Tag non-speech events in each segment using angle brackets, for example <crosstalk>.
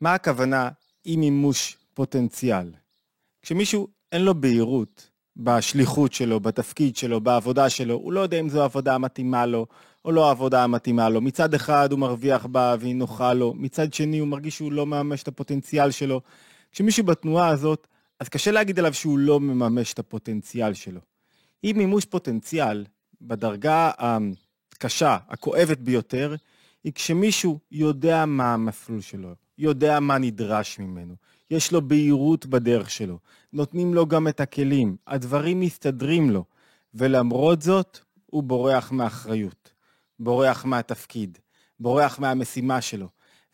מה הכוונה אי מימוש פוטנציאל? כשמישהו אין לו בהירות בשליחות שלו, בתפקיד שלו, בעבודה שלו, הוא לא יודע אם זו עבודה המתאימה לו או לא העבודה המתאימה לו. מצד אחד הוא מרוויח בה והיא נוחה לו, מצד שני הוא מרגיש שהוא לא מממש את הפוטנציאל שלו. כשמישהו בתנועה הזאת, אז קשה להגיד עליו שהוא לא מממש את הפוטנציאל שלו. אי מימוש פוטנציאל בדרגה הקשה, הכואבת ביותר, היא כשמישהו יודע מה המסלול שלו, יודע מה נדרש ממנו, יש לו בהירות בדרך שלו, נותנים לו גם את הכלים, הדברים מסתדרים לו, ולמרות זאת, הוא בורח מאחריות, בורח מהתפקיד, בורח מהמשימה שלו.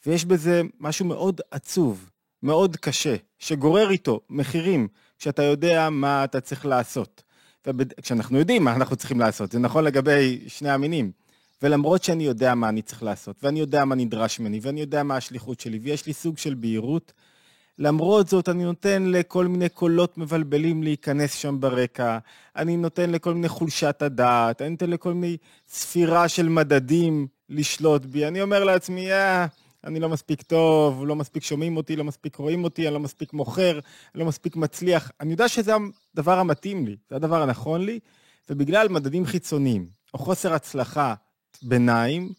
ויש בזה משהו מאוד עצוב, מאוד קשה, שגורר איתו מחירים, כשאתה יודע מה אתה צריך לעשות. וכשאנחנו יודעים מה אנחנו צריכים לעשות, זה נכון לגבי שני המינים. ולמרות שאני יודע מה אני צריך לעשות, ואני יודע מה נדרש ממני, ואני יודע מה השליחות שלי, ויש לי סוג של בהירות, למרות זאת, אני נותן לכל מיני קולות מבלבלים להיכנס שם ברקע, אני נותן לכל מיני חולשת הדעת, אני נותן לכל מיני ספירה של מדדים לשלוט בי. אני אומר לעצמי, אה, אני לא מספיק טוב, לא מספיק שומעים אותי, לא מספיק רואים אותי, אני לא מספיק מוכר, אני לא מספיק מצליח. אני יודע שזה הדבר המתאים לי, זה הדבר הנכון לי, ובגלל מדדים חיצוניים, או חוסר הצלחה ביניים,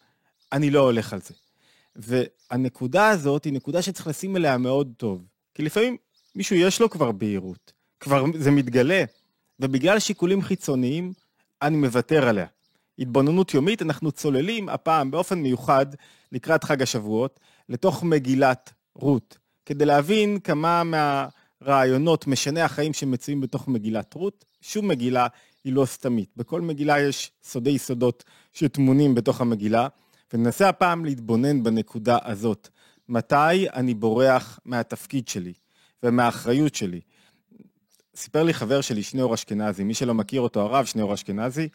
אני לא הולך על זה. והנקודה הזאת היא נקודה שצריך לשים אליה מאוד טוב. כי לפעמים מישהו יש לו כבר בהירות, כבר זה מתגלה, ובגלל שיקולים חיצוניים, אני מוותר עליה. התבוננות יומית, אנחנו צוללים הפעם באופן מיוחד לקראת חג השבועות, לתוך מגילת רות, כדי להבין כמה מהרעיונות משני החיים שמצויים בתוך מגילת רות. שום מגילה היא לא סתמית. בכל מגילה יש סודי סודות שטמונים בתוך המגילה, וננסה הפעם להתבונן בנקודה הזאת. מתי אני בורח מהתפקיד שלי ומהאחריות שלי? סיפר לי חבר שלי, שניאור אשכנזי, מי שלא מכיר אותו, הרב שניאור אשכנזי,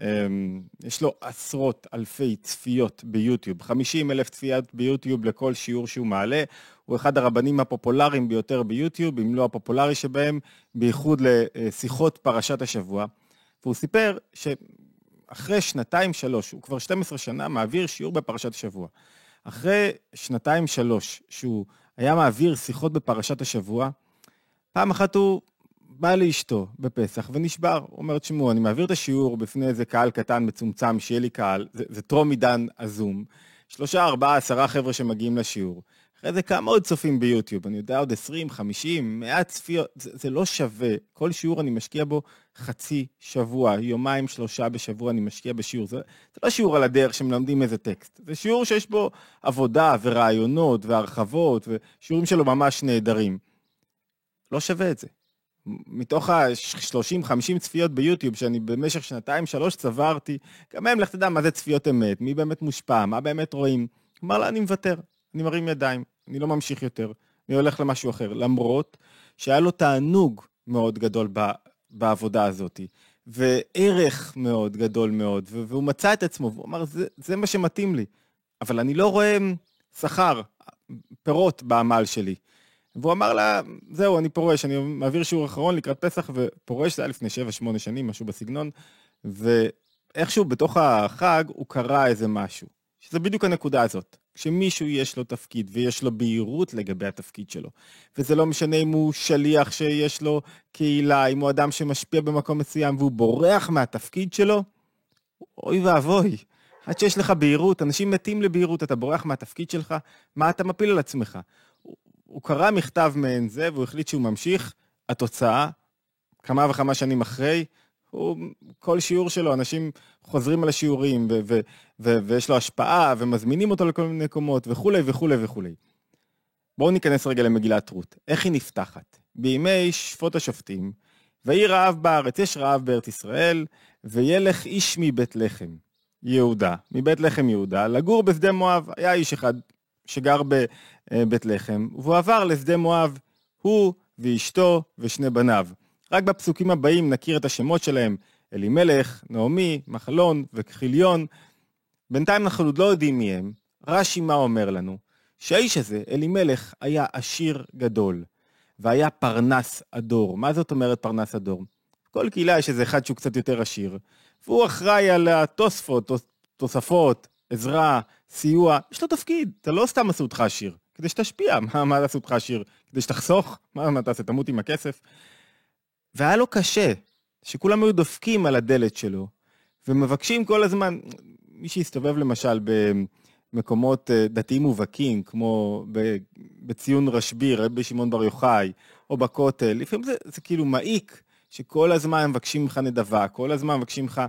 אמ, יש לו עשרות אלפי צפיות ביוטיוב, 50 אלף צפיות ביוטיוב לכל שיעור שהוא מעלה. הוא אחד הרבנים הפופולריים ביותר ביוטיוב, אם לא הפופולרי שבהם, בייחוד לשיחות פרשת השבוע. והוא סיפר שאחרי שנתיים-שלוש, הוא כבר 12 שנה מעביר שיעור בפרשת השבוע. אחרי שנתיים-שלוש שהוא היה מעביר שיחות בפרשת השבוע, פעם אחת הוא בא לאשתו בפסח ונשבר. הוא אומר, תשמעו, אני מעביר את השיעור בפני איזה קהל קטן, מצומצם, שיהיה לי קהל, זה, זה טרום עידן הזום. שלושה, ארבעה, עשרה חבר'ה שמגיעים לשיעור. אחרי זה כמה עוד צופים ביוטיוב, אני יודע, עוד 20, 50, 100 צפיות, זה, זה לא שווה. כל שיעור אני משקיע בו חצי שבוע, יומיים, שלושה בשבוע אני משקיע בשיעור. זה, זה לא שיעור על הדרך שמלמדים איזה טקסט, זה שיעור שיש בו עבודה ורעיונות והרחבות, ושיעורים שלו ממש נהדרים. לא שווה את זה. מתוך ה-30-50 צפיות ביוטיוב שאני במשך שנתיים-שלוש צברתי, גם הם, לך תדע מה זה צפיות אמת, מי באמת מושפע, מה באמת רואים. אמר לה, אני מוותר, אני מרים ידיים, אני לא ממשיך יותר, אני הולך למשהו אחר. למרות שהיה לו תענוג מאוד גדול בעבודה הזאת, וערך מאוד גדול מאוד, והוא מצא את עצמו, והוא אמר, זה, זה מה שמתאים לי, אבל אני לא רואה שכר, פירות בעמל שלי. והוא אמר לה, זהו, אני פורש, אני מעביר שיעור אחרון לקראת פסח, ופורש, זה היה לפני 7-8 שנים, משהו בסגנון, ואיכשהו בתוך החג הוא קרא איזה משהו, שזה בדיוק הנקודה הזאת. כשמישהו יש לו תפקיד ויש לו בהירות לגבי התפקיד שלו, וזה לא משנה אם הוא שליח שיש לו קהילה, אם הוא אדם שמשפיע במקום מסוים והוא בורח מהתפקיד שלו, אוי ואבוי. עד שיש לך בהירות, אנשים מתים לבהירות, אתה בורח מהתפקיד שלך, מה אתה מפיל על עצמך? הוא קרא מכתב מעין זה והוא החליט שהוא ממשיך. התוצאה, כמה וכמה שנים אחרי, הוא, כל שיעור שלו, אנשים חוזרים על השיעורים, ו- ו- ו- ויש לו השפעה, ומזמינים אותו לכל מיני מקומות, וכולי וכולי וכולי. בואו ניכנס רגע למגילת רות. איך היא נפתחת? בימי שפוט השופטים, ויהי רעב בארץ, יש רעב בארץ ישראל, וילך איש מבית לחם, יהודה, מבית לחם יהודה, לגור בשדה מואב. היה איש אחד שגר בבית לחם, והוא עבר לשדה מואב, הוא ואשתו ושני בניו. רק בפסוקים הבאים נכיר את השמות שלהם, אלימלך, נעמי, מחלון וכחיליון. בינתיים אנחנו עוד לא יודעים מי הם. רש"י מה אומר לנו? שהאיש הזה, אלימלך, היה עשיר גדול, והיה פרנס הדור. מה זאת אומרת פרנס הדור? כל קהילה יש איזה אחד שהוא קצת יותר עשיר, והוא אחראי על התוספות, תוספות, עזרה, סיוע, יש לו תפקיד, אתה לא סתם עשו אותך עשיר, כדי שתשפיע, מה, מה לעשות לך עשיר? כדי שתחסוך? מה, מה תעשה, תמות עם הכסף? והיה לו קשה, שכולם היו דופקים על הדלת שלו, ומבקשים כל הזמן, מי שהסתובב למשל במקומות אה, דתיים מובהקים, כמו בציון רשב"י, רבי שמעון בר יוחאי, או בכותל, לפעמים זה, זה כאילו מעיק, שכל הזמן מבקשים ממך נדבה, כל הזמן מבקשים ממך,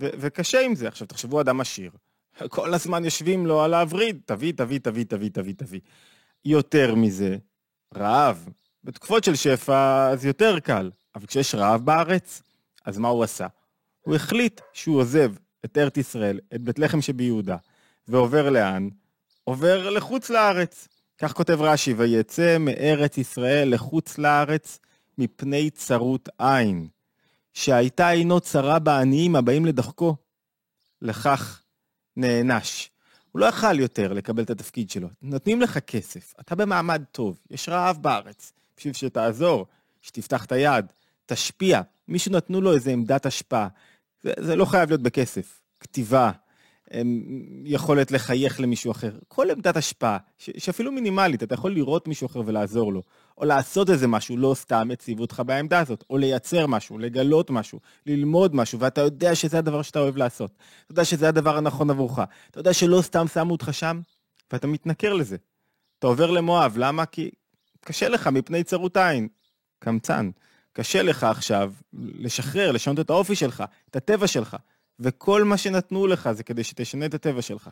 וקשה עם זה. עכשיו, תחשבו אדם עשיר, <laughs> כל הזמן יושבים לו על הווריד, תביא, תביא, תביא, תביא, תביא, תביא. יותר מזה, רעב. בתקופות של שפע זה יותר קל, אבל כשיש רעב בארץ, אז מה הוא עשה? הוא החליט שהוא עוזב את ארץ ישראל, את בית לחם שביהודה, ועובר לאן? עובר לחוץ לארץ. כך כותב רש"י, ויצא מארץ ישראל לחוץ לארץ מפני צרות עין, שהייתה אינו צרה בעניים הבאים לדחקו. לכך נענש. הוא לא יכל יותר לקבל את התפקיד שלו. נותנים לך כסף, אתה במעמד טוב, יש רעב בארץ, בשביל שתעזור, שתפתח את היד, תשפיע. מישהו נתנו לו איזה עמדת השפעה. זה, זה לא חייב להיות בכסף. כתיבה, יכולת לחייך למישהו אחר, כל עמדת השפעה, ש- שאפילו מינימלית, אתה יכול לראות מישהו אחר ולעזור לו, או לעשות איזה משהו, לא סתם הציבו אותך בעמדה הזאת, או לייצר משהו, לגלות משהו, ללמוד משהו, ואתה יודע שזה הדבר שאתה אוהב לעשות. אתה יודע שזה הדבר הנכון עבורך. אתה יודע שלא סתם שמו אותך שם, ואתה מתנכר לזה. אתה עובר למואב, למה? כי קשה לך מפני צרות עין. קמצן. קשה לך עכשיו לשחרר, לשנות את האופי שלך, את הטבע שלך. וכל מה שנתנו לך זה כדי שתשנה את הטבע שלך.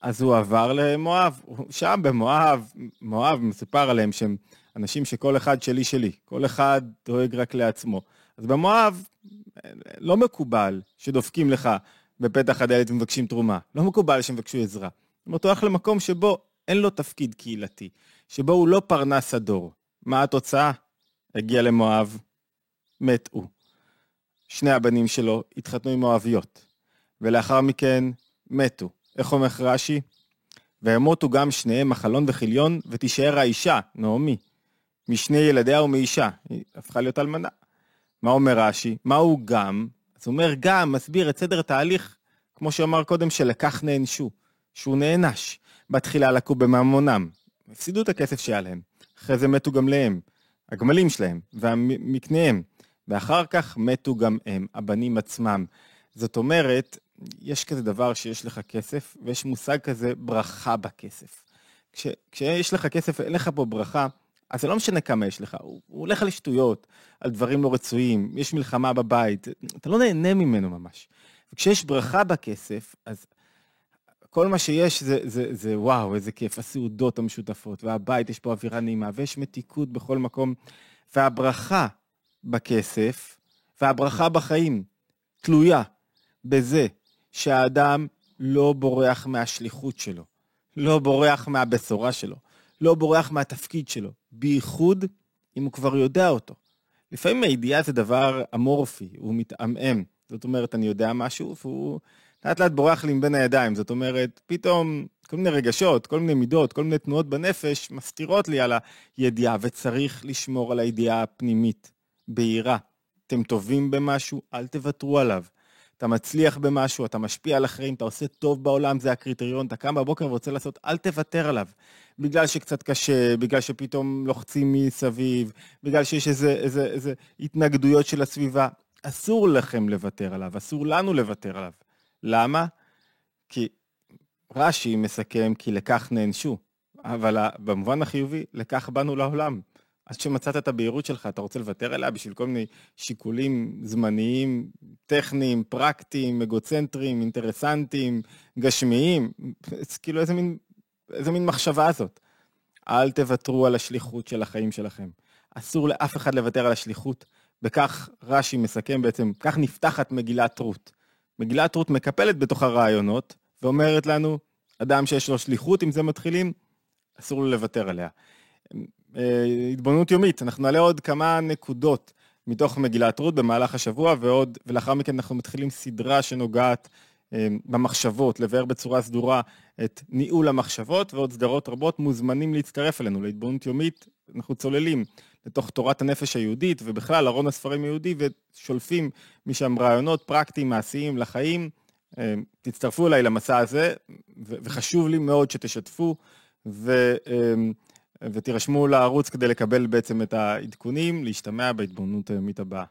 אז הוא עבר למואב, שם במואב, מואב מסופר עליהם שהם אנשים שכל אחד שלי שלי, כל אחד דואג רק לעצמו. אז במואב לא מקובל שדופקים לך בפתח הדלת ומבקשים תרומה, לא מקובל שמבקשו עזרה. זאת אומרת, הוא הולך למקום שבו אין לו תפקיד קהילתי, שבו הוא לא פרנס הדור. מה התוצאה? הגיע למואב, מת הוא. שני הבנים שלו התחתנו עם מואביות, ולאחר מכן מתו. איך אומר רש"י? וימותו גם שניהם מחלון וכיליון, ותישאר האישה, נעמי, משני ילדיה ומאישה. היא הפכה להיות אלמנה. מה אומר רש"י? מהו גם? אז הוא אומר גם, מסביר את סדר התהליך, כמו שאמר קודם, שלקח נענשו, שהוא נענש. בתחילה לקו בממונם, הפסידו את הכסף שהיה להם, אחרי זה מתו גם להם, הגמלים שלהם והמקניהם. ואחר כך מתו גם הם, הבנים עצמם. זאת אומרת, יש כזה דבר שיש לך כסף, ויש מושג כזה ברכה בכסף. כש, כשיש לך כסף ואין לך פה ברכה, אז זה לא משנה כמה יש לך, הוא, הוא הולך על שטויות, על דברים לא רצויים, יש מלחמה בבית, אתה לא נהנה ממנו ממש. וכשיש ברכה בכסף, אז כל מה שיש זה, זה, זה וואו, איזה כיף, הסעודות המשותפות, והבית, יש פה אווירה נעימה, ויש מתיקות בכל מקום, והברכה בכסף, והברכה בחיים תלויה בזה שהאדם לא בורח מהשליחות שלו, לא בורח מהבשורה שלו, לא בורח מהתפקיד שלו, בייחוד אם הוא כבר יודע אותו. לפעמים הידיעה זה דבר אמורפי, הוא מתעמעם. זאת אומרת, אני יודע משהו, והוא לאט לאט בורח לי מבין הידיים. זאת אומרת, פתאום כל מיני רגשות, כל מיני מידות, כל מיני תנועות בנפש מסתירות לי על הידיעה, וצריך לשמור על הידיעה הפנימית. בהירה. אתם טובים במשהו, אל תוותרו עליו. אתה מצליח במשהו, אתה משפיע על אחרים, אתה עושה טוב בעולם, זה הקריטריון, אתה קם בבוקר ורוצה לעשות, אל תוותר עליו. בגלל שקצת קשה, בגלל שפתאום לוחצים מסביב, בגלל שיש איזה, איזה, איזה התנגדויות של הסביבה. אסור לכם לוותר עליו, אסור לנו לוותר עליו. למה? כי רש"י מסכם כי לכך נענשו, אבל במובן החיובי, לכך באנו לעולם. אז כשמצאת את הבהירות שלך, אתה רוצה לוותר עליה בשביל כל מיני שיקולים זמניים, טכניים, פרקטיים, אגוצנטריים, אינטרסנטיים, גשמיים? זה כאילו איזה מין, איזה מין מחשבה זאת. אל תוותרו על השליחות של החיים שלכם. אסור לאף אחד לוותר על השליחות. וכך רש"י מסכם בעצם, כך נפתחת מגילת רות. מגילת רות מקפלת בתוך הרעיונות, ואומרת לנו, אדם שיש לו שליחות, אם זה מתחילים, אסור לו לוותר עליה. אה, התבוננות יומית. אנחנו נעלה עוד כמה נקודות מתוך מגילת רות במהלך השבוע, ועוד, ולאחר מכן אנחנו מתחילים סדרה שנוגעת אה, במחשבות, לבאר בצורה סדורה את ניהול המחשבות, ועוד סדרות רבות מוזמנים להצטרף אלינו להתבוננות יומית. אנחנו צוללים לתוך תורת הנפש היהודית, ובכלל ארון הספרים היהודי, ושולפים משם רעיונות פרקטיים, מעשיים לחיים. אה, תצטרפו אליי למסע הזה, וחשוב לי מאוד שתשתפו. ו, אמ, ותירשמו לערוץ כדי לקבל בעצם את העדכונים, להשתמע בהתבוננות היומית הבאה.